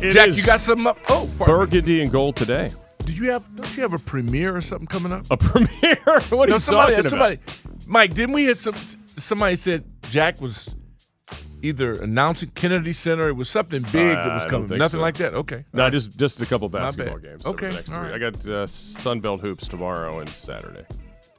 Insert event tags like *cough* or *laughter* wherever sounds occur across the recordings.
It Jack, you got some up? Oh, burgundy and gold today. Did you have? Don't you have a premiere or something coming up? A *laughs* premiere? what are No, you somebody, talking somebody, about? Mike, didn't we hear some? Somebody said Jack was either announcing Kennedy Center. It was something big Uh, that was coming. Nothing so. like that. Okay. No, just just a couple basketball games. Okay, next all three. right. I got uh, Sunbelt hoops tomorrow and Saturday.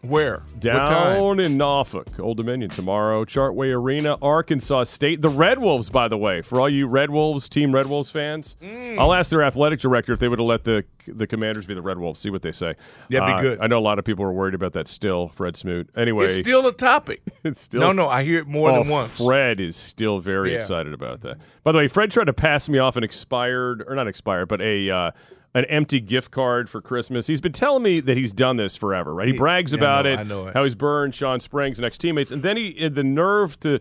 Where? Down in Norfolk, Old Dominion tomorrow. Chartway Arena, Arkansas State. The Red Wolves, by the way, for all you Red Wolves, Team Red Wolves fans, Mm. I'll ask their athletic director if they would have let the the Commanders be the Red Wolves. See what they say. That'd be Uh, good. I know a lot of people are worried about that still. Fred Smoot. Anyway, It's still a topic. *laughs* it's still no, no, I hear it more oh, than once. Fred is still very Yeah. excited about that. By the way, Fred tried to pass me off an expired, or not expired, but a uh, an empty gift card for Christmas. He's been telling me that he's done this forever, right? He brags yeah, I about know, it, I know it. how he's burned Shawn Springs and ex teammates, and then he had the nerve to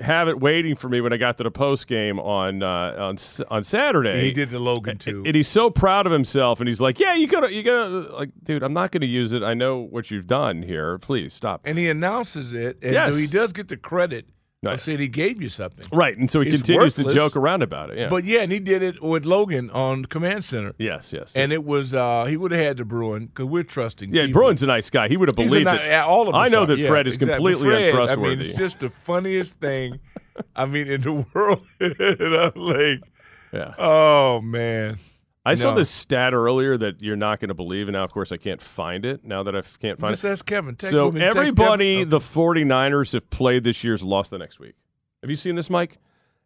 have it waiting for me when I got to the post game on uh, on on Saturday. He did the Logan too. And he's so proud of himself, and he's like, "Yeah, you gotta, you gotta, like, dude, I'm not gonna use it. I know what you've done here. Please stop." and he announces it, and Yes. he does get the credit Right. of saying he gave you something. Right, and so he It's continues to joke around about it. Yeah, But yeah, and he did it with Logan on Command Center. yes, yes, And it was uh he would have had the Bruin because we're trusting. Yeah, people. Bruin's a nice guy. He would have believed ni- it. yeah, All of us I know are. that Yeah, Fred is exactly. completely Fred, untrustworthy. I mean, it's just the funniest thing. I mean, in the *laughs* world. I'm like, yeah. oh man. I saw this stat earlier that you're not going to believe, and now, of course, I can't find it. Now that I can't find Just it. ask Kevin. Text So everybody Kevin. the 49ers have played this year's lost the next week. Have you seen this, Mike?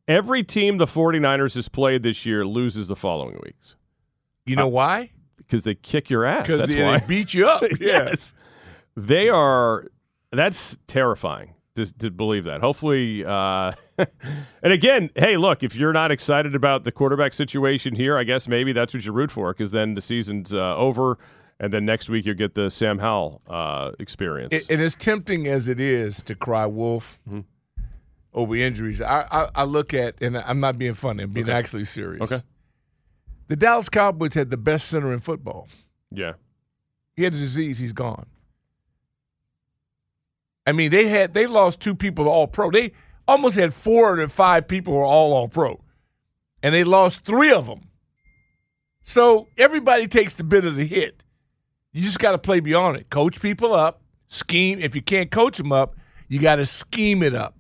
Every team the 49ers has played this year loses the following weeks You know uh, why? because they kick your ass. That's they, why. they beat you up. *laughs* Yeah. yes. They are that's terrifying to, to believe that. Hopefully uh *laughs* and again, hey, look, if you're not excited about the quarterback situation here, I guess maybe that's what you root for cuz then the season's uh, over and then next week you'll get the Sam Howell uh experience. It- and as tempting as it is to cry wolf Mm-hmm. over injuries, I, I, I look at, and I'm not being funny, I'm being Okay. actually serious. Okay. The Dallas Cowboys had the best center in football. yeah. He had a disease, he's gone. I mean, they had they lost two people to all pro. They almost had four or five people who were all all pro. And they lost three of them. So everybody takes the bit of the hit. You just got to play beyond it. Coach people up, scheme. If you can't coach them up, you got to scheme it up.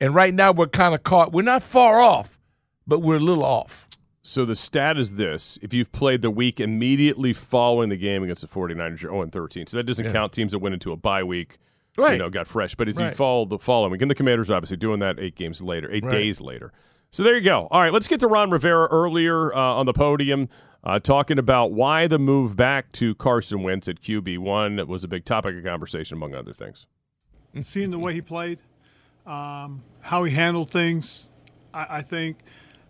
And right now we're kind of caught. We're not far off, but we're a little off. So the stat is this: if you've played the week immediately following the game against the 49ers, you're 0 13. So that doesn't Yeah. count teams that went into a bye week. Right. you know, got fresh. But as you Right. follow the following week, and the Commanders obviously doing that eight games later, eight Right. days later. So there you go. All right, let's get to Ron Rivera earlier uh, on the podium, uh, talking about why the move back to Carson Wentz at QB one was a big topic of conversation, among other things. and seeing the way he played, um, how he handled things, I, I think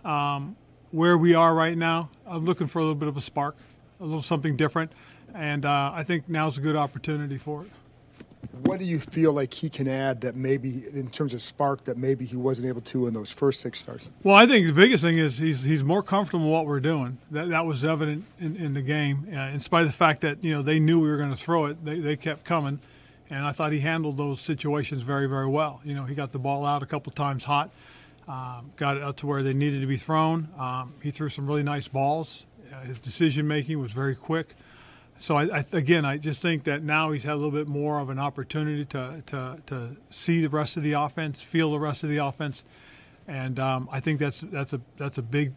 um, where we are right now, I'm looking for a little bit of a spark, a little something different, and uh, I think now's a good opportunity for it. What do you feel like he can add that maybe, in terms of spark, that maybe he wasn't able to in those first six starts? Well, I think the biggest thing is he's he's more comfortable in what we're doing. That that was evident in, in the game, uh, in spite of the fact that you know they knew we were going to throw it. They they kept coming, and I thought he handled those situations very very well. You know, he got the ball out a couple times hot, um, got it out to where they needed to be thrown. Um, he threw some really nice balls. Uh, his decision making was very quick. So I, I, again, I just think that now he's had a little bit more of an opportunity to, to, to see the rest of the offense, feel the rest of the offense, and um, I think that's that's a that's a big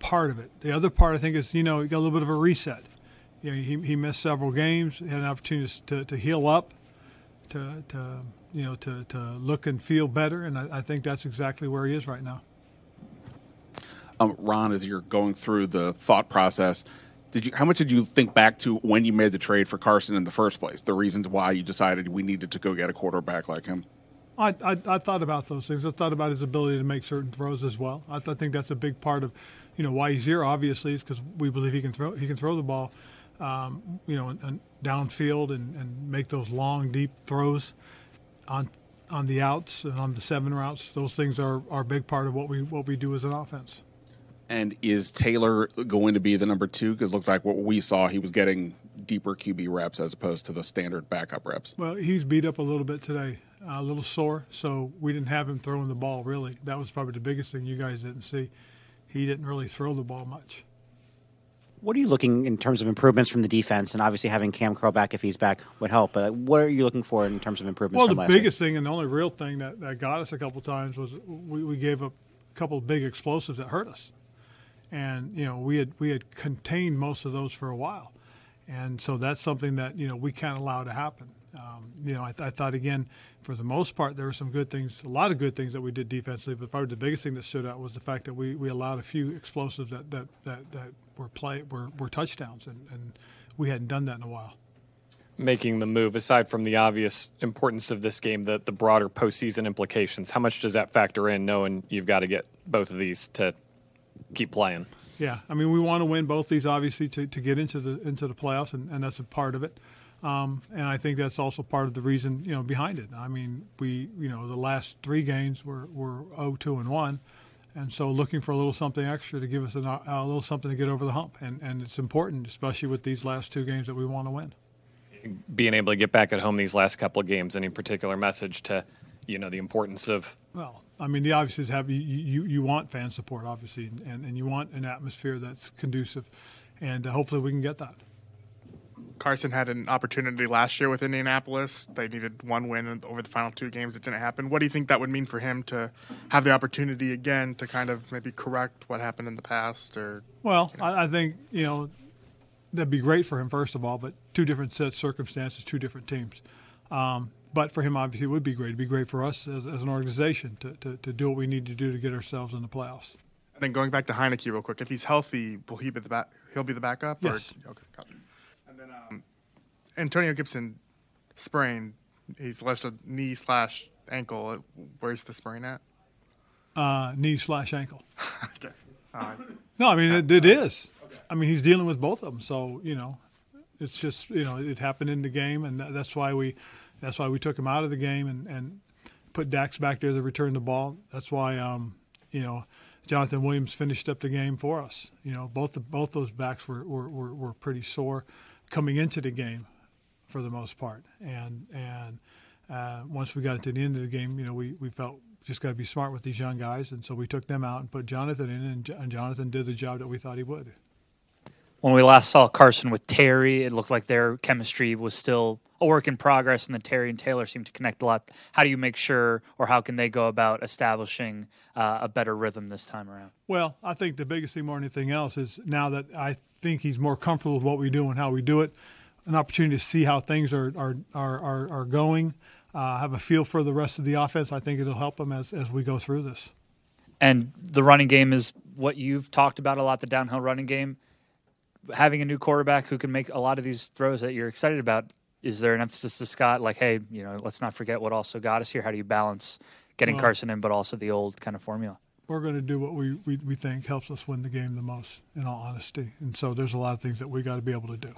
part of it. The other part I think is you know he got a little bit of a reset. You know, he, he missed several games, had an opportunity to, to heal up, to, to you know to, to look and feel better, and I, I think that's exactly where he is right now. um, Ron, as you're going through the thought process, did you how much did you think back to when you made the trade for Carson in the first place? The reasons why you decided we needed to go get a quarterback like him. I, I, I thought about those things. I thought about his ability to make certain throws as well. I, I think that's a big part of, you know, why he's here. Obviously, is because we believe he can throw. He can throw the ball, um, you know, and, and downfield and, and make those long, deep throws on on the outs and on the seven routes. Those things are, are a big part of what we what we do as an offense. And is Taylor going to be the number two? Because it looked like what we saw, he was getting deeper QB reps as opposed to the standard backup reps. Well, he's beat up a little bit today, a little sore, so we didn't have him throwing the ball really. That was probably the biggest thing you guys didn't see. He didn't really throw the ball much. What are you looking in terms of improvements from the defense? And obviously, having Kam Curl back if he's back would help. But what are you looking for in terms of improvements? Well, from the last biggest week? thing and the only real thing that, that got us a couple times was we, we gave up a couple of big explosives that hurt us, and you know we had we had contained most of those for a while, and so that's something that you know we can't allow to happen. Um, you know, I, th- I thought again, for the most part, there were some good things, a lot of good things that we did defensively. But probably the biggest thing that stood out was the fact that we, we allowed a few explosives that that, that, that were play were, were touchdowns, and, and we hadn't done that in a while. making the move, aside from the obvious importance of this game, the, the broader postseason implications, how much does that factor in knowing you've got to get both of these to keep playing? Yeah, I mean, we want to win both these, obviously, to, to get into the into the playoffs, and, and that's a part of it. Um, and I think that's also part of the reason, you know, behind it. I mean, we, you know, the last three games were were 0-2 and one, and so looking for a little something extra to give us an, a little something to get over the hump, and and it's important, especially with these last two games that we want to win. Being able to get back at home these last couple of games, any particular message to, you know, the importance of Well, I mean, the obvious is have you, you, you want fan support, obviously, and, and you want an atmosphere that's conducive, and uh, hopefully we can get that. Carson had an opportunity last year with Indianapolis. They needed one win over the final two games. It didn't happen. What do you think that would mean for him to have the opportunity again to kind of maybe correct what happened in the past? Or Well, I, I think you know that'd be great for him first of all, but two different sets of circumstances, two different teams. Um, but for him, obviously, it would be great. It'd be great for us as, as an organization to, to, to do what we need to do to get ourselves in the playoffs. and then going back to Heinicke real quick, if he's healthy, will he be the back? He'll be the backup. Yes. Or, okay. got it. And then um, Antonio Gibson sprained. He's listed knee slash ankle. Where's the sprain at? Uh, knee slash ankle. *laughs* Okay. Right. No, I mean it, it is. I mean he's dealing with both of them, so you know, it's just you know it happened in the game, and that's why we, that's why we took him out of the game and and put Dax back there to return the ball. That's why um, you know Jonathan Williams finished up the game for us. You know both the, both those backs were, were, were, were pretty sore coming into the game for the most part, and and uh, once we got to the end of the game, you know we, we felt just got to be smart with these young guys, and so we took them out and put Jonathan in, and, Jo- and Jonathan did the job that we thought he would. When we last saw Carson with Terry, it looked like their chemistry was still a work in progress, and then Terry and Taylor seemed to connect a lot. How do you make sure, or how can they go about establishing uh, a better rhythm this time around? Well, I think the biggest thing more than anything else is now that I think he's more comfortable with what we do and how we do it, an opportunity to see how things are are are, are, are going, uh, have a feel for the rest of the offense. I think it'll help him as, as we go through this. And the running game is what you've talked about a lot the downhill running game. Having a new quarterback who can make a lot of these throws that you're excited about, is there an emphasis to Scott, like, hey, you know, let's not forget what also got us here? How do you balance getting Well- Carson in, but also the old kind of formula? We're going to do what we, we, we think helps us win the game the most, in all honesty. And so there's a lot of things that we got to be able to do.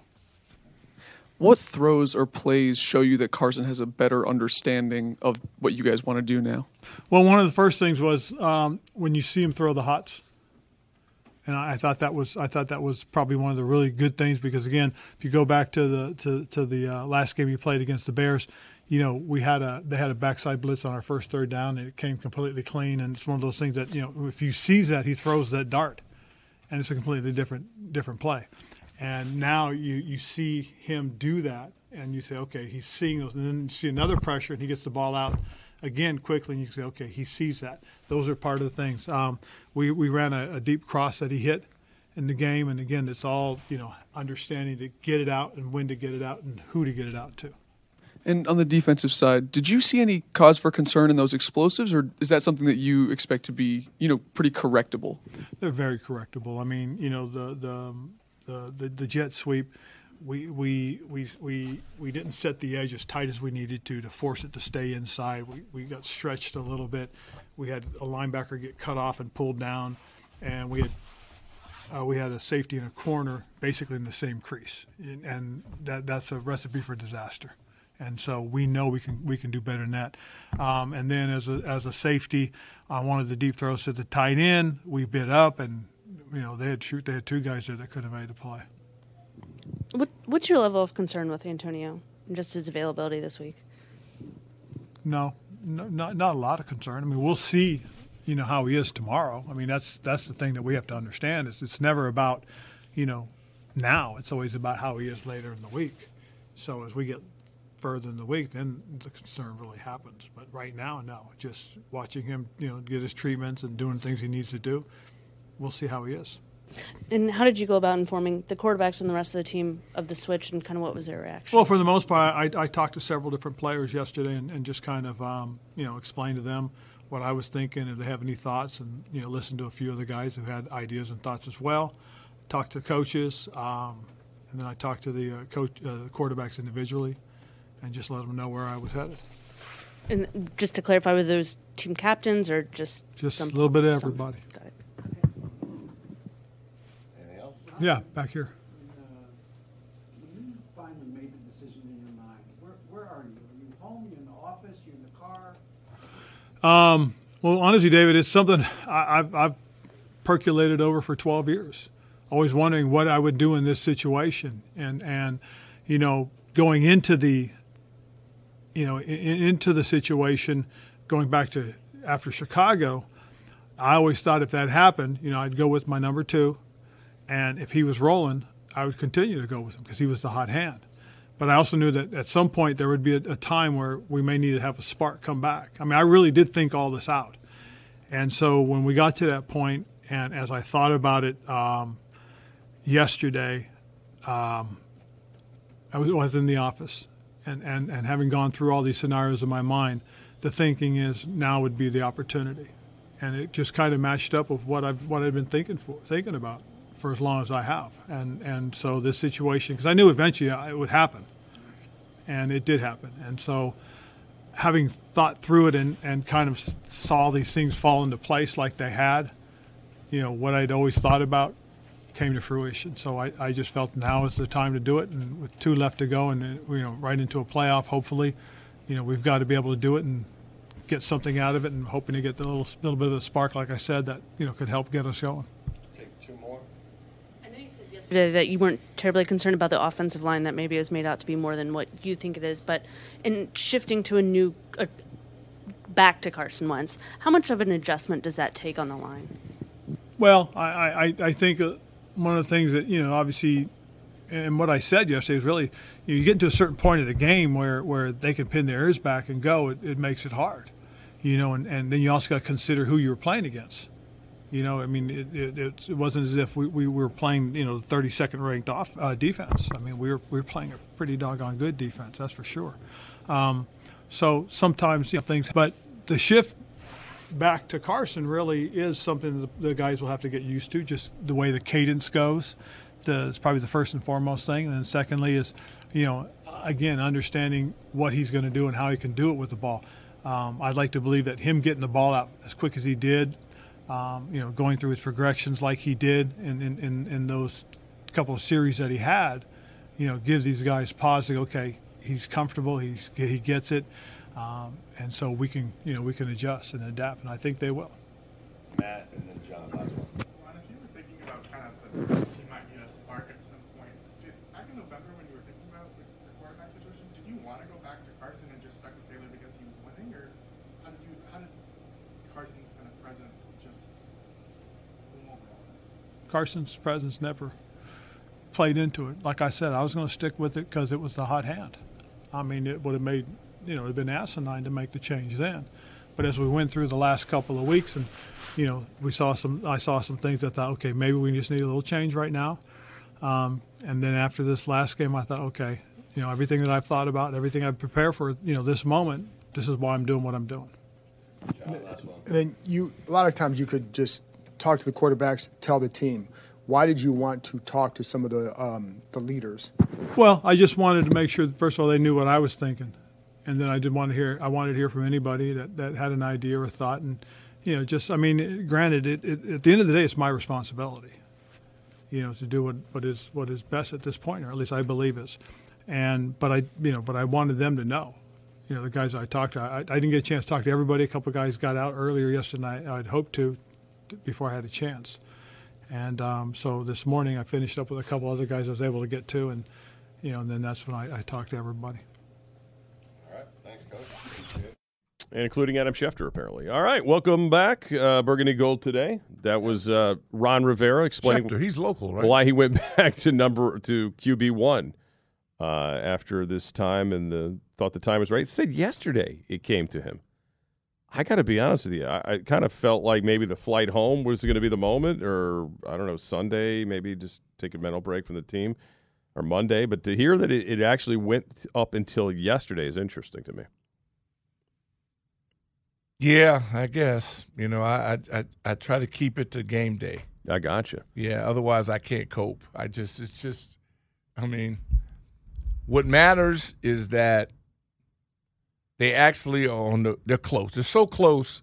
What throws or plays show you that Carson has a better understanding of what you guys want to do now? Well, one of the first things was um, when you see him throw the hots, and I, I thought that was I thought that was probably one of the really good things because again, if you go back to the to, to the uh, last game he played against the Bears, you know we had a they had a backside blitz on our first third down and it came completely clean. And it's one of those things that you know if you sees that he throws that dart, and it's a completely different different play, and now you you see him do that and you say okay he's seeing those. And then you see another pressure and he gets the ball out again quickly and you can say okay he sees that. Those are part of the things. Um, we, we ran a, a deep cross that he hit in the game and again it's all you know understanding to get it out and when to get it out and who to get it out to. And on the defensive side, did you see any cause for concern in those explosives, or is that something that you expect to be, you know, pretty correctable? they're very correctable. I mean you know the the um, the, the, the jet sweep we, we, we, we, we didn't set the edge as tight as we needed to to force it to stay inside. We, we got stretched a little bit. We had a linebacker get cut off and pulled down, and we had uh, we had a safety in a corner, basically in the same crease, and, that that's a recipe for disaster. And so we know we can we can do better than that. Um, and then as a as a safety, on one of the deep throws to the tight end, we bit up, and you know they had shoot they had two guys there that could have made the play. What, what's your level of concern with Antonio and just his availability this week? No, no, not not a lot of concern. I mean, we'll see, you know, how he is tomorrow. I mean, that's that's the thing that we have to understand is it's never about, you know, now. It's always about how he is later in the week. So as we get further in the week, then the concern really happens. But right now, no. Just watching him, you know, get his treatments and doing things he needs to do. We'll see how he is. And how did you go about informing the quarterbacks and the rest of the team of the switch and kind of what was their reaction? Well, for the most part, I, I talked to several different players yesterday and, and just kind of, um, you know, explained to them what I was thinking, if they have any thoughts, and, you know, listened to a few of the guys who had ideas and thoughts as well. Talked to coaches, um, and then I talked to the, uh, coach, uh, the quarterbacks individually and just let them know where I was headed. And just to clarify, were those team captains or just Just some, a little bit of some- everybody. Got it. Yeah, back here. When you finally made the decision in your mind, where, where are you? Are you home? You in the office? You in the car? Um, well, honestly, David, it's something I, I've, I've percolated over for 12 years. Always wondering what I would do in this situation, and and you know, going into the, you know, in, into the situation, going back to after Chicago, I always thought if that happened, you know, I'd go with my number two, and if he was rolling, I would continue to go with him because he was the hot hand. But I also knew that at some point there would be a, a time where we may need to have a spark come back. I mean, I really did think all this out. And so when we got to that point, and as I thought about it um, yesterday, um, I was, was in the office, and, and, and having gone through all these scenarios in my mind, the thinking is now would be the opportunity, and it just kind of matched up with what I've what I've been thinking for thinking about for as long as I have, and and so this situation because I knew eventually it would happen, and it did happen, and so having thought through it and, and kind of saw these things fall into place like they had, you know, what I'd always thought about came to fruition. So I, I just felt now is the time to do it. And with two left to go and, uh, you know, right into a playoff, hopefully, you know, we've got to be able to do it and get something out of it and hoping to get the little, little bit of a spark, like I said, that, you know, could help get us going. That you weren't terribly concerned about the offensive line that maybe it was made out to be more than what you think it is, but in shifting to a new uh, back to Carson Wentz, how much of an adjustment does that take on the line? Well, I, I, I think uh, one of the things that, you know, obviously, and what I said yesterday is really, you, know, you get to a certain point of the game where, where they can pin their ears back and go, it, it makes it hard, you know, and, and then you also got to consider who you're playing against. You know, I mean, it, it, it, wasn't as if we, we were playing, you know, the 32nd ranked off uh, defense. I mean, we were we were playing a pretty doggone good defense, that's for sure. Um, so sometimes you know, things, but the shift back to Carson really is something that the guys will have to get used to. Just the way the cadence goes, the, it's probably the first and foremost thing. And then secondly is, you know, again understanding what he's going to do and how he can do it with the ball. Um, I'd like to believe that him getting the ball out as quick as he did um, you know, going through his progressions like he did in, in, in, in, those couple of series that he had, you know, gives these guys pause to go, okay, he's comfortable, he's, he gets it. Um, and so we can, you know, we can adjust and adapt, and I think they will. Matt and then John, last one. Ron, if you were thinking about kind of the team might need a spark at some point, did, back in November when you were thinking about the, the quarterback situation, did you want to go back to Carson and just stuck with Taylor because he was winning, or how did you, how did Carson's kind of presence just boom over all this? Carson's presence never played into it. Like I said, I was going to stick with it because it was the hot hand. I mean, it would have made, you know, it would have been asinine to make the change then. But as we went through the last couple of weeks, and you know, we saw some, I saw some things that thought, okay, maybe we just need a little change right now. Um, and then after this last game, I thought, okay, you know, everything that I've thought about, everything I've prepared for, you know, this moment, this is why I'm doing what I'm doing. And then you, a lot of times you could just talk to the quarterbacks, tell the team. Why did you want to talk to some of the um, the leaders? Well, I just wanted to make sure, that, first of all, they knew what I was thinking, and then I did want to hear. I wanted to hear from anybody that, that had an idea or thought, and you know, just I mean, granted, it, it, at the end of the day, it's my responsibility, you know, to do what, what is what is best at this point, or at least I believe is, and but I you know, but I wanted them to know, you know, the guys I talked to. I, I didn't get a chance to talk to everybody. A couple of guys got out earlier yesterday. I'd hoped to, before I had a chance. And um, so this morning I finished up with a couple other guys I was able to get to, and you know, and then that's when I, I talked to everybody. All right, thanks, coach. and including Adam Schefter, apparently. All right, welcome back, uh, Burgundy Gold today. That was uh, Ron Rivera explaining Schefter, he's local, right? why he went *laughs* back to number to QB one uh, after this time and the, thought the time was right. It said yesterday it came to him. I got to be honest with you. I, I kind of felt like maybe the flight home was going to be the moment, or I don't know, Sunday, maybe just take a mental break from the team, or Monday. But to hear that it, it actually went up until yesterday is interesting to me. Yeah, I guess. You know, I, I I I try to keep it to game day. I gotcha. Yeah, otherwise I can't cope. I just it's just I mean what matters is that they actually are on the they're close. They're so close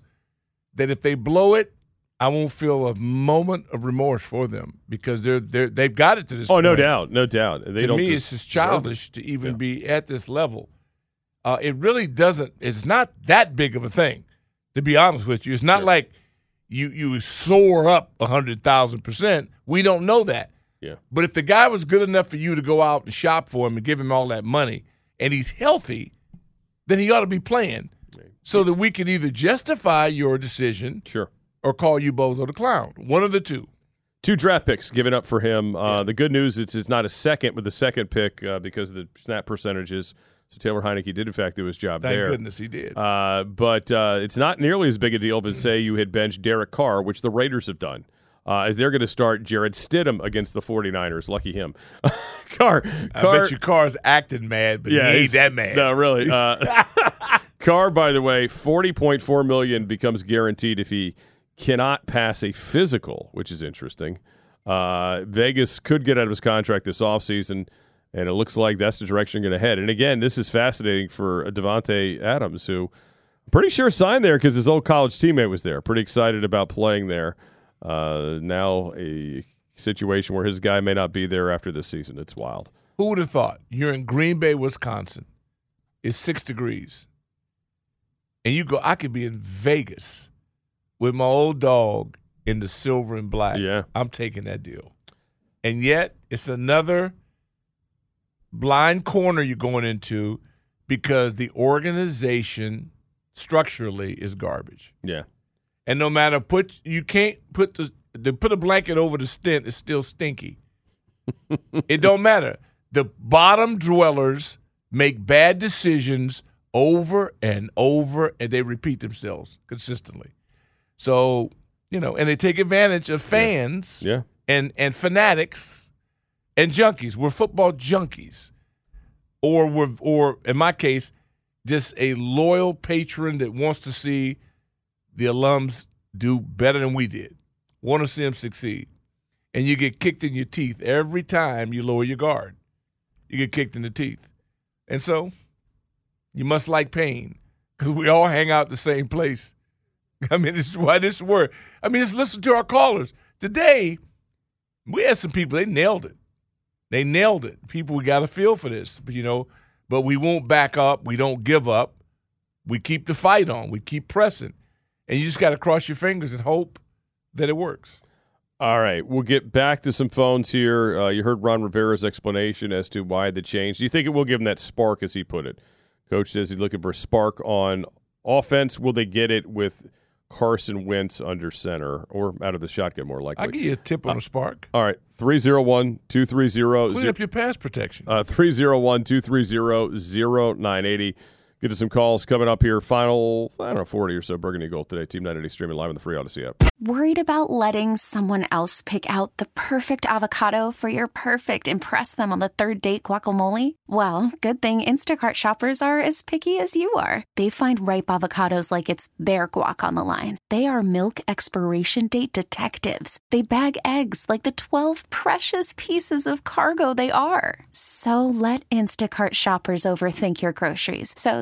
that if they blow it, I won't feel a moment of remorse for them because they're they're they've got it to this Oh, no doubt, no doubt. They to don't me, it's just childish to even be at this level. Uh, it really doesn't. It's not that big of a thing, to be honest with you. It's not like you you soar up a hundred thousand percent. We don't know that. Yeah. But if the guy was good enough for you to go out and shop for him and give him all that money, and he's healthy, then he ought to be playing, so that we can either justify your decision, sure, or call you Bozo the clown. One of the two. Two draft picks given up for him. Uh, The good news is it's not a second with the second pick uh, because of the snap percentages. So Taylor Heinicke did in fact do his job Thank there. goodness he did. Uh, but uh, it's not nearly as big a deal as say you had benched Derek Carr, which the Raiders have done. Uh, as they're going to start Jarrett Stidham against the 49ers. Lucky him. *laughs* Carr, I Carr bet your car's acting mad, but yeah, he ain't that mad. No, really. Uh, *laughs* Carr, by the way, forty point four million becomes guaranteed if he cannot pass a physical, which is interesting. Uh, Vegas could get out of his contract this offseason, and it looks like that's the direction going to head. And again, this is fascinating for Davante Adams, who I'm pretty sure signed there because his old college teammate was there. Pretty excited about playing there. Uh, now a situation where his guy may not be there after this season. It's wild. Who would have thought? You're in Green Bay, Wisconsin. It's six degrees. And you go, I could be in Vegas with my old dog in the silver and black. Yeah. I'm taking that deal. And yet, it's another blind corner you're going into because the organization structurally is garbage. Yeah. And no matter put you can't put the to put a blanket over the stint is still stinky. *laughs* it don't matter. The bottom dwellers make bad decisions over and over and they repeat themselves consistently. So, you know, and they take advantage of fans Yeah. and and fanatics and junkies. We're football junkies. Or we're or in my case, just a loyal patron that wants to see the alums do better than we did. Want to see them succeed. And you get kicked in your teeth every time you lower your guard. You get kicked in the teeth. And so you must like pain because we all hang out the same place. *laughs* I mean, this is why this word. I mean, just listen to our callers. Today, we had some people, they nailed it. They nailed it. People, we got to feel for this, you know, but we won't back up. We don't give up. We keep the fight on. We keep pressing. And you just got to cross your fingers and hope that it works. All right, we'll get back to some phones here. Uh, you heard Ron Rivera's explanation as to why the change. Do you think it will give him that spark, as he put it? Coach says he's looking for a spark on offense. Will they get it with Carson Wentz under center or out of the shotgun, more likely? I'll give you a tip on Uh, a spark. All right, 301 230 Clean up your pass protection. uh, 301 230 0980. Get to some calls coming up here. Final, I don't know, 40 or so Burgundy Gold today. Team 980 streaming live on the free Audacy app. Worried about letting someone else pick out the perfect avocado for your perfect impress them on the third date guacamole? Well, good thing Instacart shoppers are as picky as you are. They find ripe avocados like it's their guac on the line. They are milk expiration date detectives. They bag eggs like the 12 precious pieces of cargo they are. So let Instacart shoppers overthink your groceries so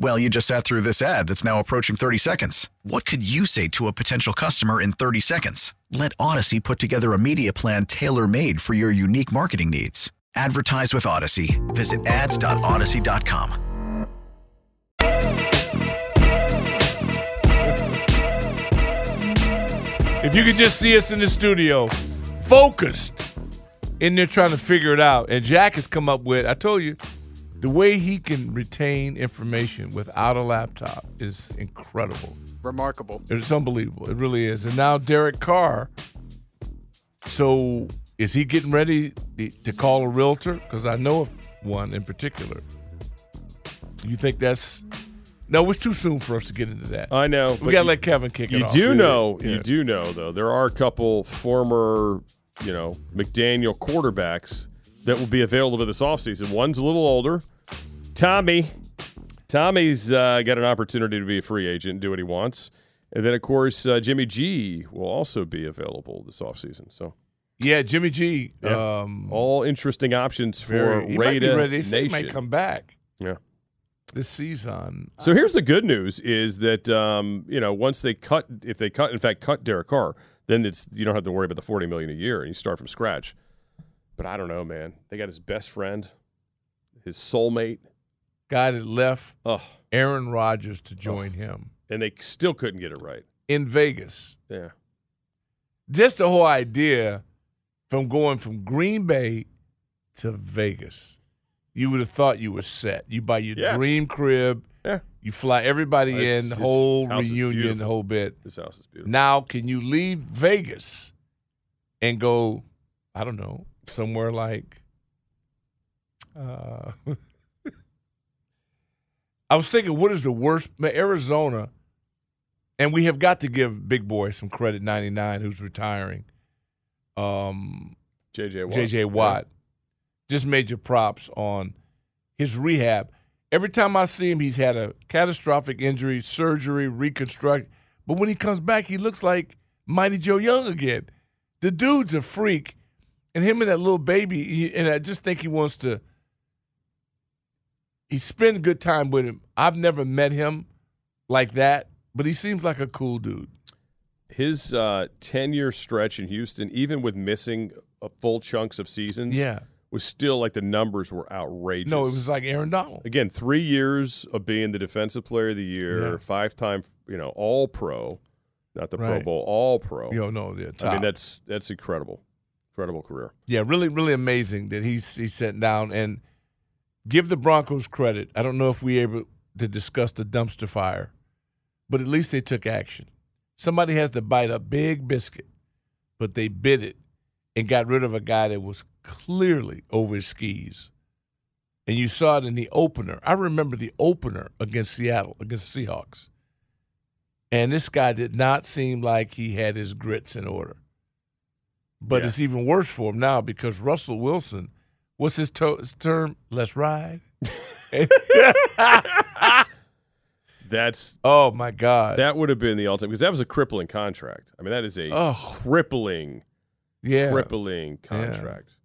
Well, you just sat through this ad that's now approaching 30 seconds. What could you say to a potential customer in 30 seconds? Let Audacy put together a media plan tailor made for your unique marketing needs. Advertise with Audacy. Visit ads.audacy.com. If you could just see us in the studio, focused in there trying to figure it out, and Jack has come up with, I told you, the way he can retain information without a laptop is incredible. Remarkable. It's unbelievable. It really is. And now Derek Carr. So is he getting ready to call a realtor? Because I know of one in particular. You think that's no? It's too soon for us to get into that. I know. We but gotta you- let Kevin kick it You off. do Yeah. know, Yeah. you do know though. There are a couple former, you know, McDaniel quarterbacks that will be available this offseason. One's a little older, Tommy. Tommy's uh, got an opportunity to be a free agent and do what he wants. And then, of course, uh, Jimmy G will also be available this offseason. So, Yeah, Jimmy G. yeah. Um, all interesting options for Raider ready. They he Nation. might come back Yeah. this season. So here's the good news: is that um, you know once they cut, if they cut, in fact, cut Derek Carr, then it's you don't have to worry about the forty million a year, and you start from scratch. But I don't know, man. They got his best friend, his soulmate, Guy that left Ugh. Aaron Rodgers to join him and they still couldn't get it right. in Vegas. Yeah, Just the whole idea from going from Green Bay to Vegas. You would have thought you were set. You buy your Yeah. dream crib. Yeah. You fly everybody His- in, whole reunion, the whole bit. This house is beautiful. Now, can you leave Vegas and go, I don't know, somewhere like uh, *laughs* I was thinking, what is the worst? Arizona, and we have got to give Big Boy some credit, 99, who's retiring. Um, JJ Watt. JJ Watt. Just major props on his rehab. Every time I see him, he's had a catastrophic injury, surgery, reconstruct. But when he comes back, he looks like Mighty Joe Young again. The dude's a freak, and him and that little baby. He, and I just think he wants to. He spend good time with him. I've never met him like that, but he seems like a cool dude. His uh, ten-year stretch in Houston, even with missing a full chunks of seasons, Yeah. was still like the numbers were outrageous. No, it was like Aaron Donald. Again, three years of being the defensive player of the year, Yeah. five-time, you know, All Pro, not the Pro Bowl, All Pro. Yo, no, yeah, I top. mean, that's that's incredible, incredible career. Yeah, really, really amazing that he's he's sitting down and give the Broncos credit. I don't know if we able to discuss the dumpster fire, but at least they took action. Somebody has to bite a big biscuit, but they bit it and got rid of a guy that was clearly over his skis. And you saw it in the opener. I remember the opener against Seattle, against the Seahawks. And this guy did not seem like he had his grits in order. But Yeah. it's even worse for him now because Russell Wilson, what's his, to- his term? Let's ride. *laughs* That's oh my god, that would have been the ultimate because that was a crippling contract. I mean, that is a Oh. crippling, Yeah. crippling contract.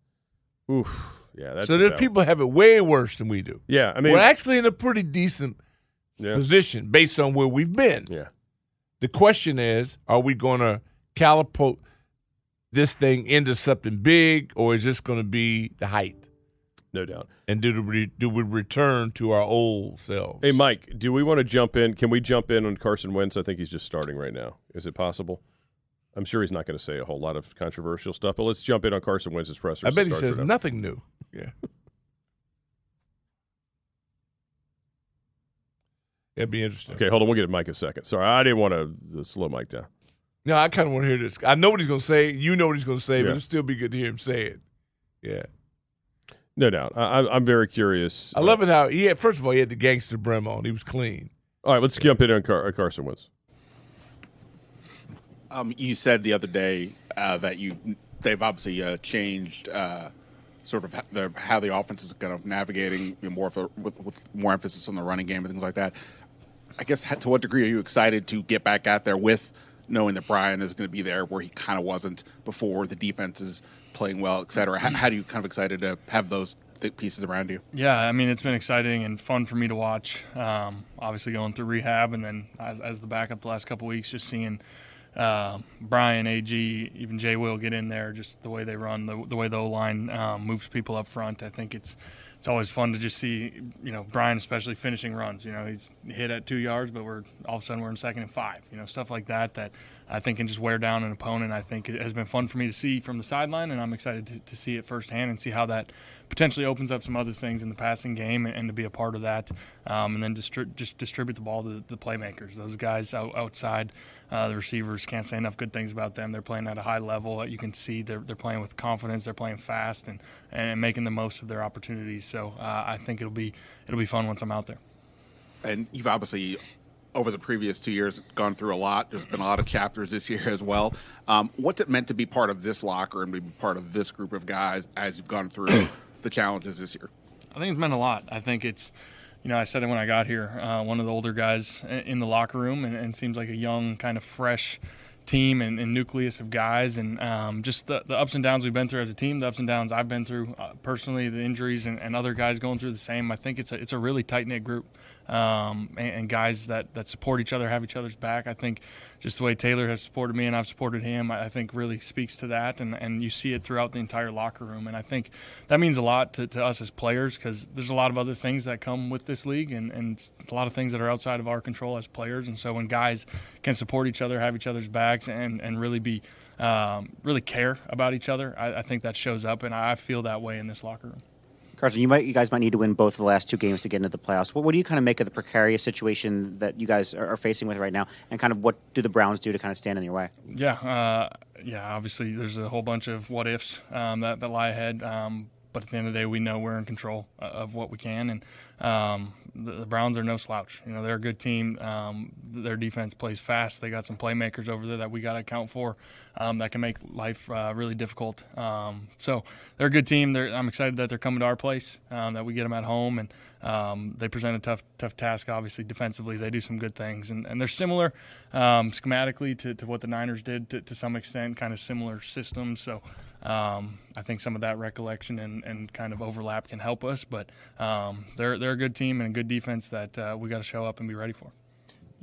Oof, yeah. That's so there's about- people have it way worse than we do. Yeah, I mean, we're actually in a pretty decent Yeah. position based on where we've been. Yeah. The question is, are we going to catapult this thing into something big, or is this going to be the height? No doubt. And do we, do we return to our old selves? Hey, Mike, do we want to jump in? Can we jump in on Carson Wentz? I think he's just starting right now. Is it possible? I'm sure he's not going to say a whole lot of controversial stuff, but let's jump in on Carson Wentz's presser. I bet he says nothing new. Yeah. *laughs* It'd be interesting. Okay, hold on. We'll get Mike a second. Sorry, I didn't want to uh, slow Mike down. No, I kind of want to hear this. I know what he's going to say. You know what he's going to say, Yeah. but it'll still be good to hear him say it. Yeah. No doubt. I, I- I'm very curious. I love it how he had, first of all, he had the gangster brim on. He was clean. All right, let's jump in on Car- uh, Carson Wentz. Um, you said the other day uh, that you they've obviously uh, changed uh, sort of the, how the offense is kind of navigating you know, more of a, with, with more emphasis on the running game and things like that. I guess to what degree are you excited to get back out there with knowing that Brian is going to be there where he kind of wasn't before the defense is playing well, et cetera? How, how do you kind of excited to have those th- pieces around you? Yeah, I mean, it's been exciting and fun for me to watch. Um, obviously, going through rehab and then as, as the backup the last couple weeks, just seeing uh, Brian, AG, even Jay Will get in there, just the way they run, the, the way the O line um, moves people up front. I think it's it's always fun to just see, you know, Brian especially finishing runs. You know, he's hit at two yards, but we're all of a sudden we're in second and five. You know, stuff like that that I think can just wear down an opponent. I think it has been fun for me to see from the sideline, and I'm excited to, to see it firsthand and see how that potentially opens up some other things in the passing game and, and to be a part of that, um, and then distri- just distribute the ball to the playmakers. Those guys out, outside, uh, the receivers can't say enough good things about them. They're playing at a high level. You can see they're, they're playing with confidence. They're playing fast and, and making the most of their opportunities. So uh, I think it'll be it'll be fun once I'm out there. And you've obviously, over the previous two years, gone through a lot. There's been a lot of chapters this year as well. Um, what's it meant to be part of this locker and be part of this group of guys as you've gone through *coughs* the challenges this year? I think it's meant a lot. I think it's, you know, I said it when I got here. Uh, one of the older guys in the locker room, and, and seems like a young, kind of fresh team and, and nucleus of guys, and um, just the, the ups and downs we've been through as a team, the ups and downs I've been through uh, personally, the injuries, and, and other guys going through the same. I think it's a it's a really tight knit group, um, and, and guys that that support each other, have each other's back. I think just the way Taylor has supported me and I've supported him, I I think really speaks to that, and, and you see it throughout the entire locker room. And I think that means a lot to, to us as players because there's a lot of other things that come with this league and, and a lot of things that are outside of our control as players. And so when guys can support each other, have each other's backs, and, and really be um, really care about each other, I, I think that shows up, and I feel that way in this locker room. Carson, you might you guys might need to win both the last two games to get into the playoffs. What, what do you kind of make of the precarious situation that you guys are, are facing with right now, and kind of what do the Browns do to kind of stand in your way? Yeah, uh, yeah. Obviously, there's a whole bunch of what ifs um, that, that lie ahead. Um, but at the end of the day, we know we're in control uh, of what we can, and um, the, Browns are no slouch. You know, they're a good team. Um, their defense plays fast. They got some playmakers over there that we got to account for um, that can make life uh, really difficult. Um, so they're a good team. They're, I'm excited that they're coming to our place, um, that we get them at home, and um, they present a tough, tough task. Obviously, defensively, they do some good things, and, and they're similar um, schematically to, to what the Niners did to, to some extent, kind of similar systems. So um, I think some of that recollection and, and kind of overlap can help us. But um, they're they're a good team and a good defense that uh, we got to show up and be ready for.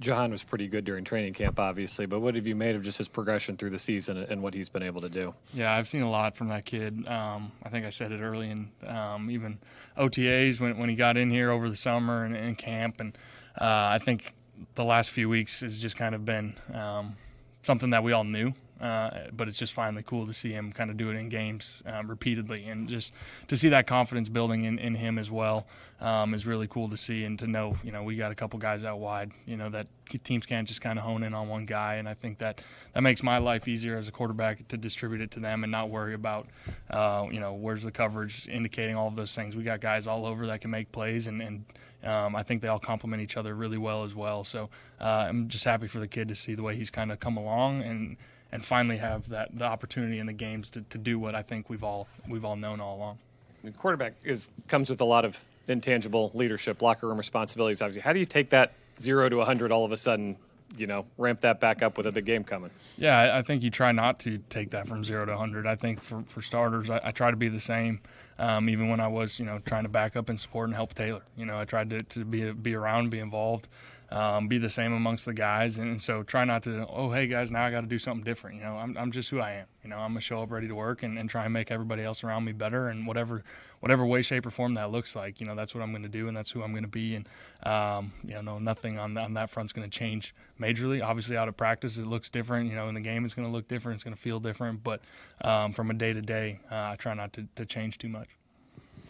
Jahan was pretty good during training camp, obviously, but what have you made of just his progression through the season and what he's been able to do? Yeah, I've seen a lot from that kid. Um, I think I said it early in um, even OTAs when, when he got in here over the summer and in camp. And uh, I think the last few weeks has just kind of been um, something that we all knew. Uh, but it's just finally cool to see him kind of do it in games um, repeatedly, and just to see that confidence building in, in him as well um, is really cool to see, and to know you know we got a couple guys out wide, you know that teams can't just kind of hone in on one guy, and I think that that makes my life easier as a quarterback to distribute it to them and not worry about uh, you know where's the coverage indicating all of those things. We got guys all over that can make plays, and, and um, I think they all complement each other really well as well. So uh, I'm just happy for the kid to see the way he's kind of come along and and finally have that the opportunity in the games to, to do what I think we've all we've all known all along. I mean, quarterback is comes with a lot of intangible leadership, locker room responsibilities. Obviously, how do you take that zero to hundred all of a sudden? You know, ramp that back up with a big game coming. Yeah, I, I think you try not to take that from zero to 100. I think for, for starters, I, I try to be the same. Um, even when I was, you know, trying to back up and support and help Taylor. You know, I tried to, to be be around, be involved. Um, be the same amongst the guys. And, so try not to, oh, hey guys, now I got to do something different. You know, I'm, I'm just who I am. You know, I'm gonna show up ready to work and, and try and make everybody else around me better and whatever whatever way, shape, or form that looks like. You know, that's what I'm gonna do and that's who I'm gonna be. And um, you know, nothing on on that front's gonna change majorly. Obviously, out of practice, it looks different. You know, in the game, it's gonna look different. It's gonna feel different. But um, from a day to day, I try not to, to change too much.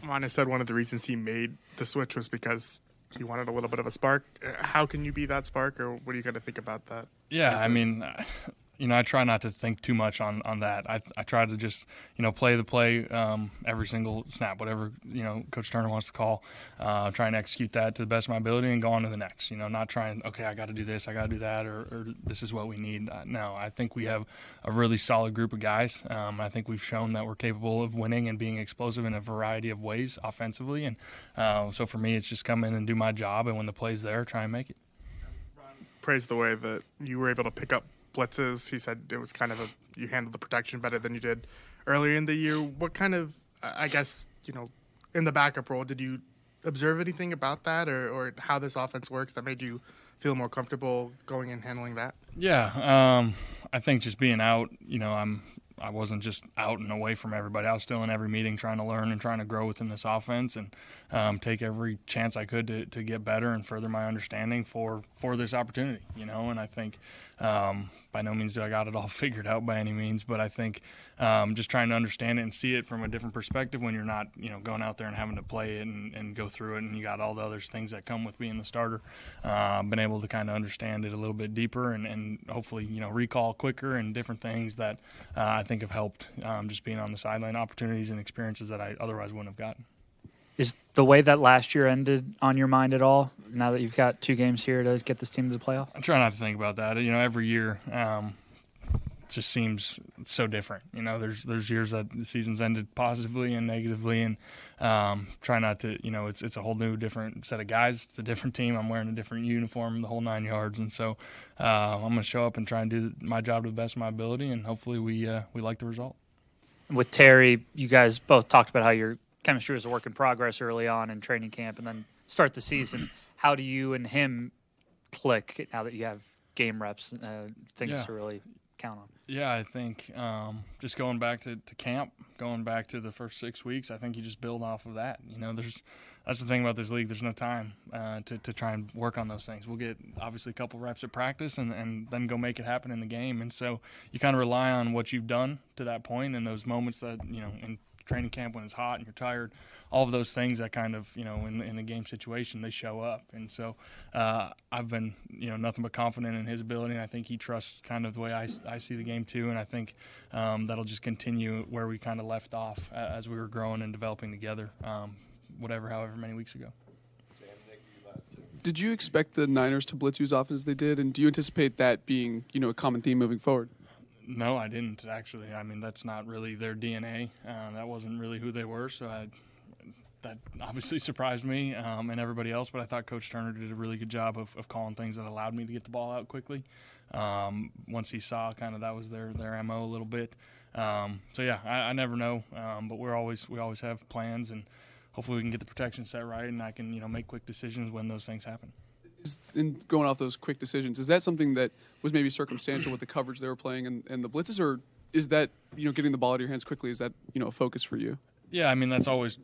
Mane said one of the reasons he made the switch was because he wanted a little bit of a spark. Uh, How can you be that spark, or what are you going to think about that? Yeah, I mean, you know, I try not to think too much on, on that. I, I try to just, you know, play the play um, every single snap, whatever, you know, Coach Turner wants to call. Uh, try and execute that to the best of my ability and go on to the next. You know, not trying, okay, I got to do this, I got to do that, or, or, this is what we need. Uh, no, I think we have a really solid group of guys. Um, I think we've shown that we're capable of winning and being explosive in a variety of ways offensively. And uh, so for me, it's just come in and do my job. And when the play's there, try and make it. Praise the way that you were able to pick up blitzes. He said it was kind of a you handled the protection better than you did earlier in the year. What kind of I guess you know in the backup role did you observe anything about that or, or how this offense works that made you feel more comfortable going and handling that? Yeah, um, I think just being out, you know, I'm I wasn't just out and away from everybody. I was still in every meeting trying to learn and trying to grow within this offense and um, take every chance I could to, to get better and further my understanding for, for this opportunity, you know. And I think um, by no means do I got it all *laughs* figured out by any means, but I think um, just trying to understand it and see it from a different perspective when you're not, you know, going out there and having to play it and, and go through it and you got all the other things that come with being the starter. Uh, been able to kind of understand it a little bit deeper and, and hopefully, you know, recall quicker and different things that uh, I think have helped um, just being on the sideline opportunities and experiences that I otherwise wouldn't have gotten. Is the way that last year ended on your mind at all? Now that you've got two games here to get this team to the playoff, I try not to think about that. You know, every year um, just seems so different. You know, there's there's years that the season's ended positively and negatively, and um, try not to. You know, it's it's a whole new different set of guys. It's a different team. I'm wearing a different uniform, the whole nine yards, and so uh, I'm going to show up and try and do my job to the best of my ability, and hopefully we uh, we like the result. with Terry, you guys both talked about how your chemistry was a work in progress early on in training camp, and then start the season. How do you and him click now that you have game reps, uh, things Yeah. to really count on? Yeah, I think um, just going back to, to camp, going back to the first six weeks, I think you just build off of that. You know, there's that's the thing about this league. There's no time uh, to, to try and work on those things. We'll get obviously a couple reps at practice and, and then go make it happen in the game. And so you kind of rely on what you've done to that point and those moments that, you know, in training camp when it's hot and you're tired, all of those things that kind of, you know, in, in the game situation, they show up. And so uh, I've been, you know, nothing but confident in his ability. And I think he trusts kind of the way I, I see the game too. And I think um, that'll just continue where we kind of left off as we were growing and developing together, um, whatever, however many weeks ago. Did you expect the Niners to blitz you as often as they did, and do you anticipate that being, you know, a common theme moving forward? No, I didn't actually. I mean, that's not really their DNA. Uh, that wasn't really who they were. So I, that obviously *laughs* surprised me um, and everybody else. But I thought Coach Turner did a really good job of, of calling things that allowed me to get the ball out quickly. Um, once he saw kind of that was their their mo a little bit. Um, so yeah, I, I never know. Um, but we're always we always have plans and hopefully we can get the protection set right and I can you know make quick decisions when those things happen. Is, in going off those quick decisions, is that something that was maybe circumstantial with the coverage they were playing and, and the blitzes, or is that you know getting the ball out of your hands quickly? Is that you know a focus for you? Yeah, I mean that's always.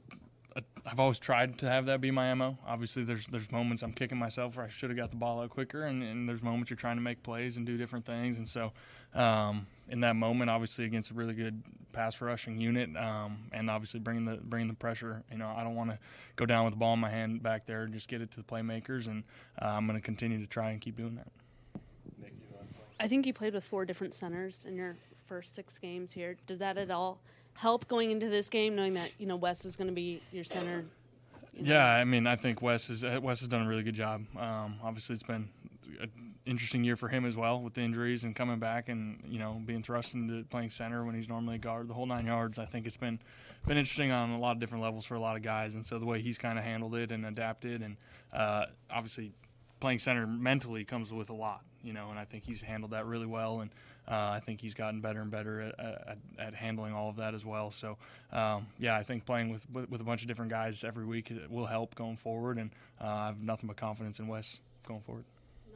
I've always tried to have that be my mo. Obviously, there's there's moments I'm kicking myself where I should have got the ball out quicker, and, and there's moments you're trying to make plays and do different things. And so, um, in that moment, obviously against a really good pass rushing unit, um, and obviously bringing the bringing the pressure. You know, I don't want to go down with the ball in my hand back there and just get it to the playmakers, and uh, I'm going to continue to try and keep doing that. I think you played with four different centers in your first six games here. Does that at all help going into this game, knowing that you know Wes is going to be your center? you know, Yeah, I mean, I think Wes has Wes has done a really good job. Um, obviously, it's been an interesting year for him as well with the injuries and coming back and you know being thrust into playing center when he's normally a guard the whole nine yards. I think it's been been interesting on a lot of different levels for a lot of guys, and so the way he's kind of handled it and adapted, and uh, obviously playing center mentally comes with a lot, you know, and I think he's handled that really well, and uh, I think he's gotten better and better at, at, at handling all of that as well. So, um, yeah, I think playing with, with, with a bunch of different guys every week will help going forward, and uh, I have nothing but confidence in Wes going forward.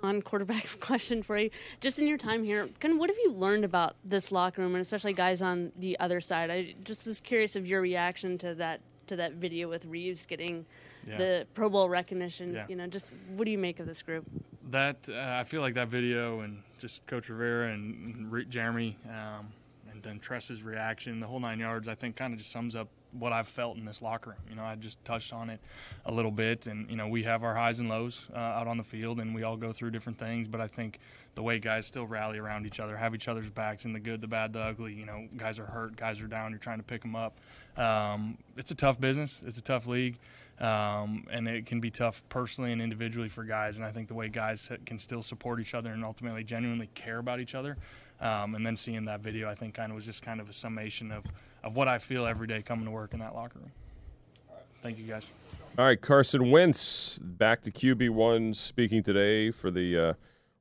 On quarterback *laughs* question for you. Just in your time here, kind of what have you learned about this locker room and especially guys on the other side? I just was curious of your reaction to that to that video with Reaves getting Yeah. the Pro Bowl recognition. Yeah. You know, just what do you make of this group? That uh, I feel like that video and just Coach Rivera and Re- Jeremy um, and then Tress's reaction, the whole nine yards, I think kind of just sums up what I've felt in this locker room. You know, I just touched on it a little bit, and you know, we have our highs and lows uh, out on the field, and we all go through different things. But I think the way guys still rally around each other, have each other's backs in the good, the bad, the ugly. You know, guys are hurt, guys are down. You're trying to pick them up. Um, it's a tough business. It's a tough league. Um, and it can be tough personally and individually for guys. And I think the way guys can still support each other and ultimately genuinely care about each other, um, and then seeing that video, I think kind of was just kind of a summation of, of what I feel every day coming to work in that locker room. Thank you guys. All right, Carson Wentz back to QB one, speaking today for the. Uh,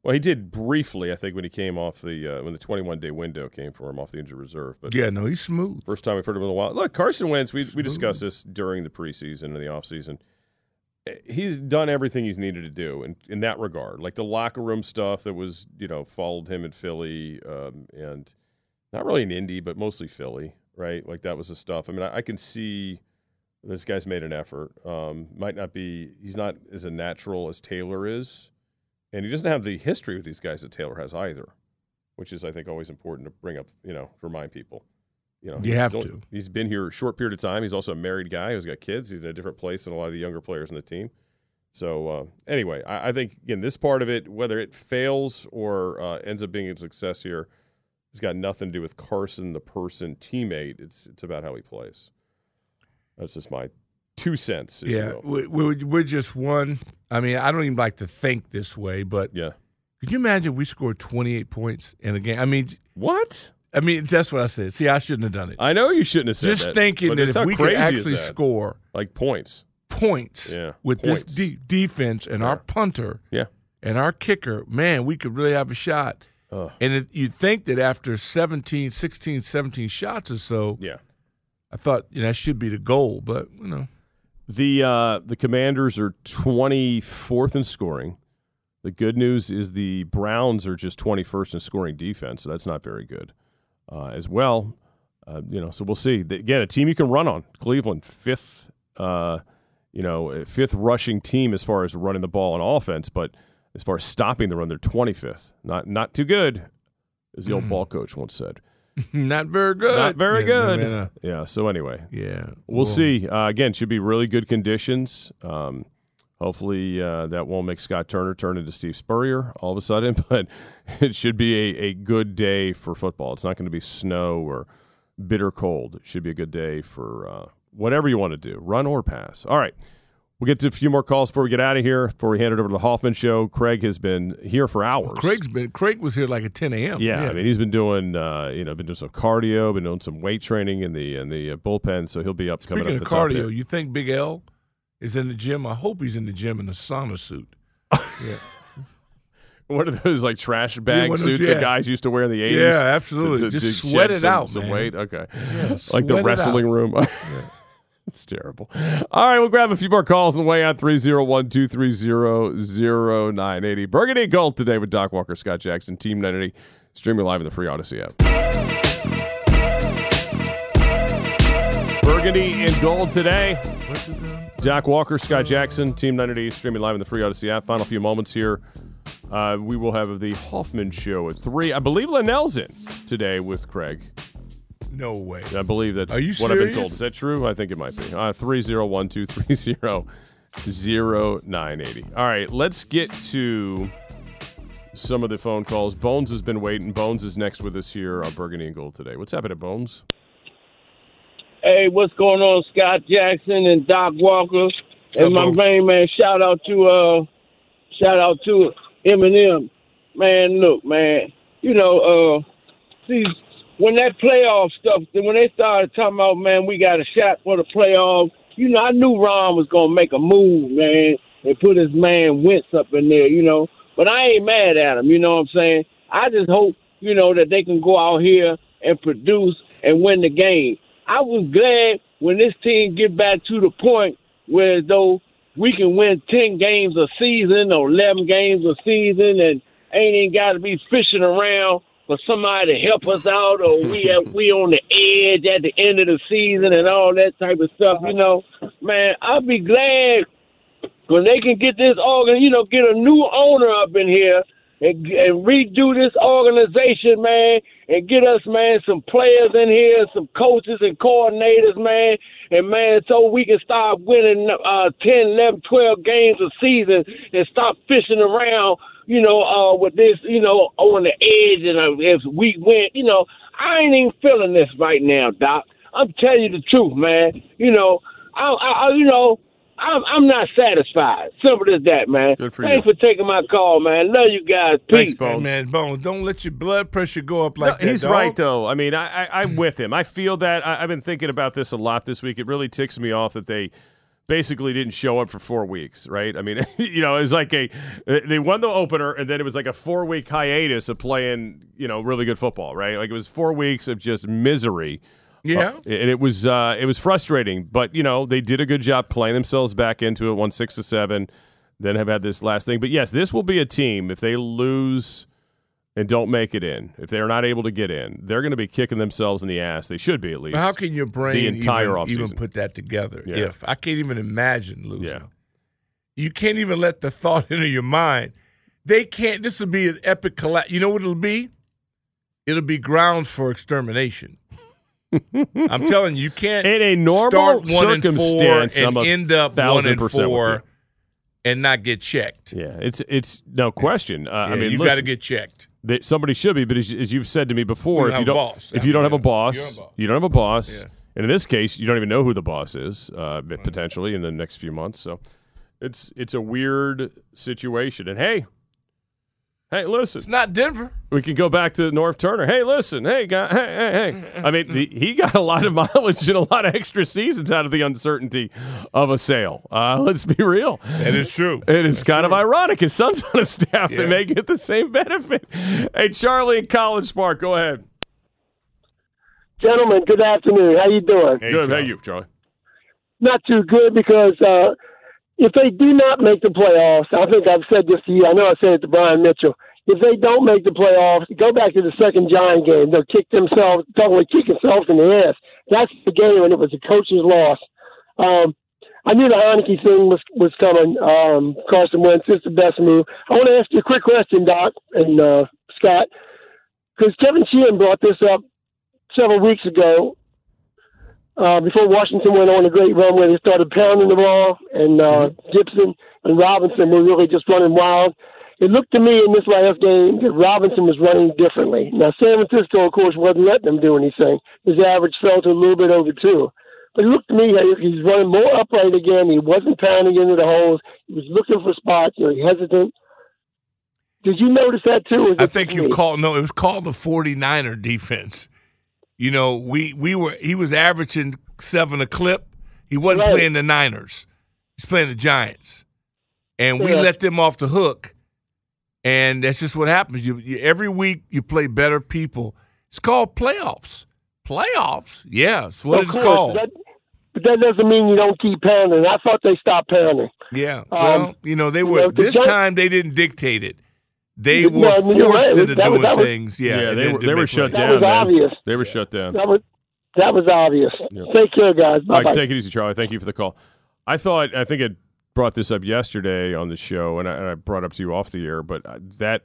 well, he did briefly, I think, when he came off the uh, when the 21 day window came for him off the injured reserve. But Yeah, no, he's smooth. First time we've heard him in a while. Look, Carson Wentz. We we discussed this during the preseason and the offseason. He's done everything he's needed to do in, in that regard, like the locker room stuff that was you know followed him in Philly um, and not really in Indy, but mostly Philly, right? Like that was the stuff. I mean, I, I can see this guy's made an effort. Um, might not be. He's not as a natural as Taylor is, and he doesn't have the history with these guys that Taylor has either, which is I think always important to bring up. You know, to remind people. You know, You have to. He's been here a short period of time. He's also a married guy who's got kids. He's in a different place than a lot of the younger players on the team. So uh, anyway, I, I think again this part of it, whether it fails or uh, ends up being a success here, has got nothing to do with Carson, the person, teammate. It's it's about how he plays. That's just my two cents. Yeah, we, we're, we're just one. I mean, I don't even like to think this way, but yeah. Could you imagine we scored 28 points in a game? I mean, what? I mean, that's what I said. See, I shouldn't have done it. I know you shouldn't have said it. Just that, thinking that if we could actually score like points, points Yeah, with points. this de- defense and our punter, Yeah. and our kicker, man, we could really have a shot. Ugh. And it, you'd think that after 17, 16, 17 shots or so, yeah, I thought you know, that should be the goal, but you know, The uh, the Commanders are 24th in scoring. The good news is the Browns are just 21st in scoring defense, so that's not very good uh, as well. Uh, you know, so we'll see. The- Again, a team you can run on. Cleveland, fifth, uh, you know, fifth rushing team as far as running the ball on offense, but as far as stopping the run, they're 25th. Not not too good, as the old Mhm. ball coach once said. *laughs* not very good. Not very Yeah, good. man, uh, yeah. So anyway, yeah, we'll well- see. Uh, again, should be really good conditions. Um, hopefully, uh, that won't make Scott Turner turn into Steve Spurrier all of a sudden. *laughs* But it should be a, a good day for football. It's not going to be snow or bitter cold. It should be a good day for uh, whatever you want to do, run or pass. All right. We'll get to a few more calls before we get out of here. Before we hand it over to the Hoffman Show, Craig has been here for hours. Craig's been Craig was here like at 10 a.m. Yeah, I mean he's been doing uh, you know been doing some cardio, been doing some weight training in the in the uh, bullpen, so he'll be up coming Speaking of at the top cardio, you think Big L is in the gym? I hope he's in the gym in a sauna suit. *laughs* Yeah. What are those like trash bag one of those- suits yeah. that guys used to wear in the eighties? Yeah, absolutely. Just to sweat it some, out, some man. weight. Okay, Yeah, like the wrestling room. *laughs* *laughs* it's terrible. All right, we'll grab a few more calls on the way out. 301-230-0980. Burgundy and Gold today with Doc Walker, Scott Jackson, Team 980, streaming live in the free Audacy app. Burgundy and Gold today. Jack Walker, Scott Jackson, Team 980, streaming live in the free Audacy app. Final few moments here. Uh, we will have the Hoffman Show at 3. I believe Linnell's in today with Craig. No way. I believe that's Are you what I've been told. Is that true? I think it might be. Uh, 301-230-0980. All right, let's get to some of the phone calls. Bones has been waiting. Bones is next with us here on Burgundy and Gold today. What's happening, Bones? Hey, what's going on, Scott Jackson and Doc Walker and my main man? Shout out to uh, shout out to Eminem. Man, look, man, you know, uh, see when that playoff stuff, when they started talking about, man, we got a shot for the playoffs. You know, I knew Ron was gonna make a move, man, and put his man Wentz up in there, you know. But I ain't mad at him, you know what I'm saying? I just hope, you know, that they can go out here and produce and win the game. I was glad when this team get back to the point where though we can win ten games a season or eleven games a season, and ain't even got to be fishing around for somebody to help us out, or we at, we on the edge at the end of the season and all that type of stuff. You know, man, I'd be glad when they can get this organ, you know, get a new owner up in here and, and redo this organization, man, and get us, man, some players in here, some coaches and coordinators, man, and man, so we can start winning uh, 10, 11, 12 games a season and stop fishing around, you know, uh, with this, you know, on the edge and uh, if we went, you know, I ain't even feeling this right now, Doc. I'm telling you the truth, man. You know, I, I, you know, I'm, I'm not satisfied. Simple as that, man. Good for Thanks you. for taking my call, man. Love you guys. Peace. Hey, man, Bones, don't let your blood pressure go up like No, that. he's dog. right though. I mean, I, I I'm with him. I feel that I, I've been thinking about this a lot this week. It really ticks me off that they basically didn't show up for four weeks, right? I mean, *laughs* you know, it's like a they won the opener and then it was like a four week hiatus of playing, you know, really good football, right? Like it was four weeks of just misery. Yeah. Uh, and it was uh, it was frustrating, but you know they did a good job playing themselves back into it. Won six to seven, then have had this last thing. But yes, this will be a team if they lose and don't make it in, if they're not able to get in, they're going to be kicking themselves in the ass. They should be at least. But how can your brain the entire even, even put that together? Yeah. If I can't even imagine losing, Yeah. you can't even let the thought *laughs* into your mind. They can't. This will be an epic collapse. You know what it'll be? It'll be grounds for extermination. *laughs* I'm telling you, you can't In a normal start one and four circumstance, and a end up one and four and not get checked. Yeah, it's it's no question. Uh, I mean, you got to get checked. That somebody should be, but as, as you've said to me before, if you don't, boss. if you don't have a boss, You don't have a boss. you don't have a boss. Yeah. And in this case, you don't even know who the boss is, uh, potentially in the next few months. So it's it's a weird situation. And hey, hey, listen, It's not Denver. we can go back to Norv Turner. Hey, listen, hey, guy, hey, hey, hey. *laughs* I mean, the, he got a lot of *laughs* mileage and a lot of extra seasons out of the uncertainty of a sale. Uh, let's be real. It is true. It is kind of ironic. His son's on a staff Yeah. that may get the same benefit. Hey, Charlie in College Park, go ahead. Gentlemen, good afternoon. How you doing? Hey, Good. How you, Charlie? Not too good because uh, if they do not make the playoffs, I think I've said this to you. I know I said it to Brian Mitchell. If they don't make the playoffs, go back to the second Giant game. They'll kick themselves, totally kick themselves in the ass. That's the game, and it was a coach's loss. Um, I knew the Heinicke thing was was coming. Um, Carson Wentz is the best move. I want to ask you a quick question, Doc and uh, Scott, because Kevin Sheehan brought this up several weeks ago uh, before Washington went on a great run where they started pounding the ball, and uh, Gibson and Robinson were really just running wild. It looked to me in this last game that Robinson was running differently. Now, San Francisco, of course, wasn't letting him do anything. His average fell to a little bit over two. But it looked to me like he's running more upright again. He wasn't pounding into the holes. He was looking for spots. You know, hesitant. Did you notice that too? I think you me? called no, it was called the 49er defense. You know, we we were he was averaging seven a clip. He wasn't Right. playing the Niners. He's playing the Giants. And we let them off the hook. And that's just what happens. You, you every week you play better people. It's called playoffs. Playoffs? Yeah, it's what Of it's course, called. That, but that doesn't mean you don't keep pounding. I thought they stopped pounding. Yeah. Um, well, you know, they you were know, the this time they didn't dictate it. They No, were I mean, forced right. into That was- doing was- things. Yeah, Yeah, they were they were shut plays. down. was man. obvious. They were shut down. That was that was obvious. Yeah. Take care, guys. All Bye right, take it easy, Charlie. Thank you for the call. I thought I think I brought this up yesterday on the show, and I, and I brought it up to you off the air. But uh, that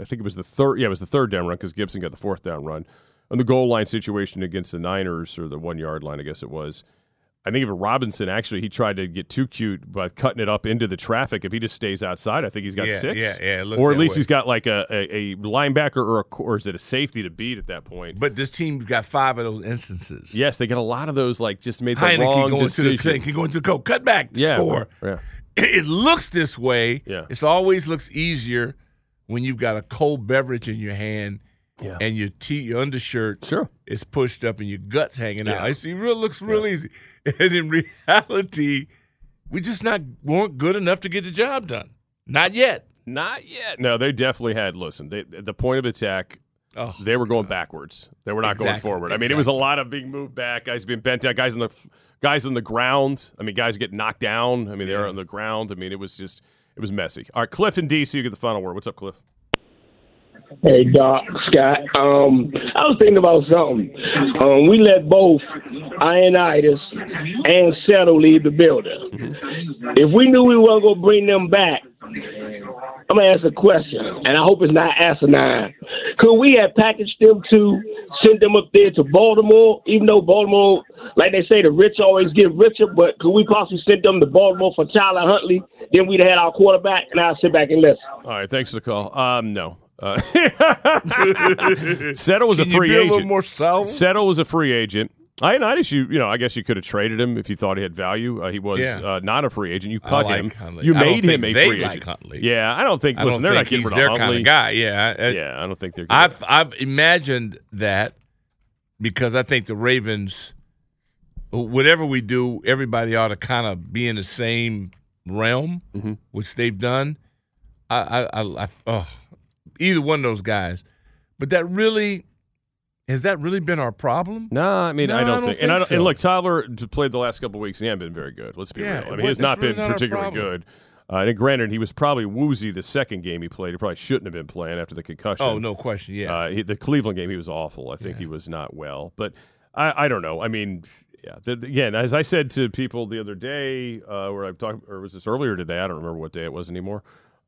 I think it was the third. Yeah, it was the third down run because Gibson got the fourth down run on the goal line situation against the Niners or the one yard line, I guess it was. I think even Robinson actually he tried to get too cute by cutting it up into the traffic. If he just stays outside, I think he's got Yeah, six. yeah, yeah, Or at least way. he's got like a, a, a linebacker or a or is it a safety to beat at that point? But this team's got five of those instances. Yes, they get a lot of those. Like just made the Heinicke wrong going decision. to the thing, going to the goal, cut back, Yeah, score. yeah. It looks this way. Yeah. It always looks easier when you've got a cold beverage in your hand Yeah. and your t your undershirt Sure. is pushed up and your guts hanging Yeah. out. It real looks real easy. *laughs* And in reality, we just not weren't good enough to get the job done. Not yet. Not yet. No, they definitely had. Listen, they, the point of attack Oh, they were going backwards. They were not going forward. I mean, it was a lot of being moved back, guys being bent down, guys on the guys on the ground. I mean, guys getting knocked down. I mean, they're on the ground. I mean, it was just it was messy. All right, Cliff and DC, you get the final word. What's up, Cliff? Hey, Doc, Scott. Um, I was thinking about something. Um, we let both Ioannidis and Settle leave the building. If we knew we weren't going to bring them back, I'm going to ask a question, and I hope it's not asinine. Could we have packaged them to send them up there to Baltimore, even though Baltimore, like they say, the rich always get richer, but could we possibly send them to Baltimore for Tyler Huntley? Then we'd have had our quarterback, and I'll sit back and listen. All right, thanks for the call. Um, no. Uh, *laughs* Settle was Can a you free be a agent. little more subtle? Settle was a free agent. Ioannidis, you you know, I guess you could have traded him if you thought he had value. Uh, he was Yeah. uh, not a free agent. You cut like him. Huntley. You don't made him think a free like agent. Huntley. Yeah, I don't think. I listen, don't they're not think getting he's rid their of kind of guy. Yeah, I- yeah, I don't think they're. I've I've imagined that because I think the Ravens, whatever we do, everybody ought to kind of be in the same realm, Mm-hmm. which they've done. I, I, I, I oh, either one of those guys, but that really has that really been our problem? No, I mean No, I don't, I don't think. And, I don't, and look, Tyler played the last couple of weeks. and He hasn't been very good. Let's be Yeah, real. I mean, he has not really been not particularly good. Uh, and granted, he was probably woozy the second game he played. He probably shouldn't have been playing after the concussion. Oh, no question. Yeah. Uh, he, the Cleveland game, he was awful. I think he was not well. But I, I don't know. I mean, yeah. The, again, as I said to people the other day, uh, where I talked, or was this earlier today? I don't remember what day it was anymore.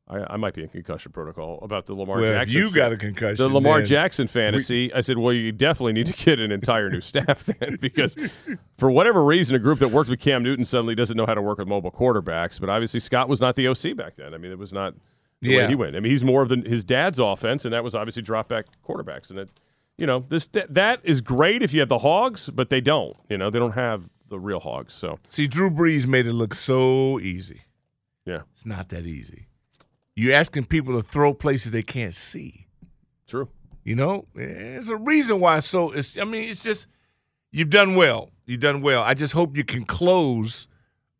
I, I might be in concussion protocol about the Lamar Well, Jackson. you got a concussion, The Lamar then Jackson fantasy. I said, well, you definitely need to get an entire new staff then, *laughs* because for whatever reason, a group that worked with Cam Newton suddenly doesn't know how to work with mobile quarterbacks. But obviously, Scott was not the OC back then. I mean, it was not the way Yeah. he went. I mean, he's more of the, his dad's offense, and that was obviously drop back quarterbacks. And it, you know, this that, that is great if you have the Hogs, but they don't. You know, they don't have the real Hogs. So See, Drew Brees made it look so easy. Yeah. It's not that easy. You're asking people to throw places they can't see. True. You know, there's a reason why. So it's. I mean, it's just you've done well. You've done well. I just hope you can close.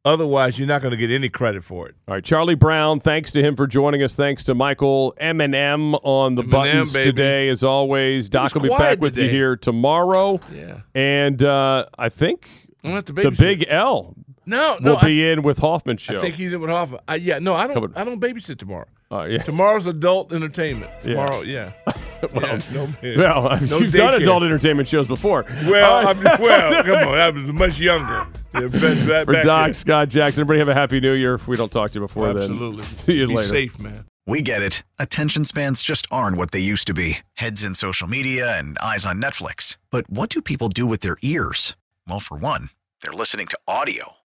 Otherwise, you're not going to get any credit for it. All right, Charlie Brown. Thanks to him for joining us. Thanks to Michael M&M on the M&M, buttons baby. today, as always. Doc will be back with you here tomorrow. Yeah. and uh, I think I'm not the the. Big L No, no, will be in with Hoffman show. I think he's in with Hoffa. I, yeah, no, I don't. Coming- I don't babysit tomorrow. Oh, yeah. *laughs* Tomorrow's adult entertainment. Tomorrow, yeah. *laughs* well, Yeah, no, well, no *laughs* you've done adult entertainment shows before. Well, Uh, I'm, well, come on. I was much younger. Yeah, back- back- For Doc, then. Scott Jackson, everybody have a happy new year. If we don't talk to you before Absolutely. then, see you later. Be later. safe, man. We get it. Attention spans just aren't what they used to be heads in social media and eyes on Netflix. But what do people do with their ears? Well, for one, they're listening to audio.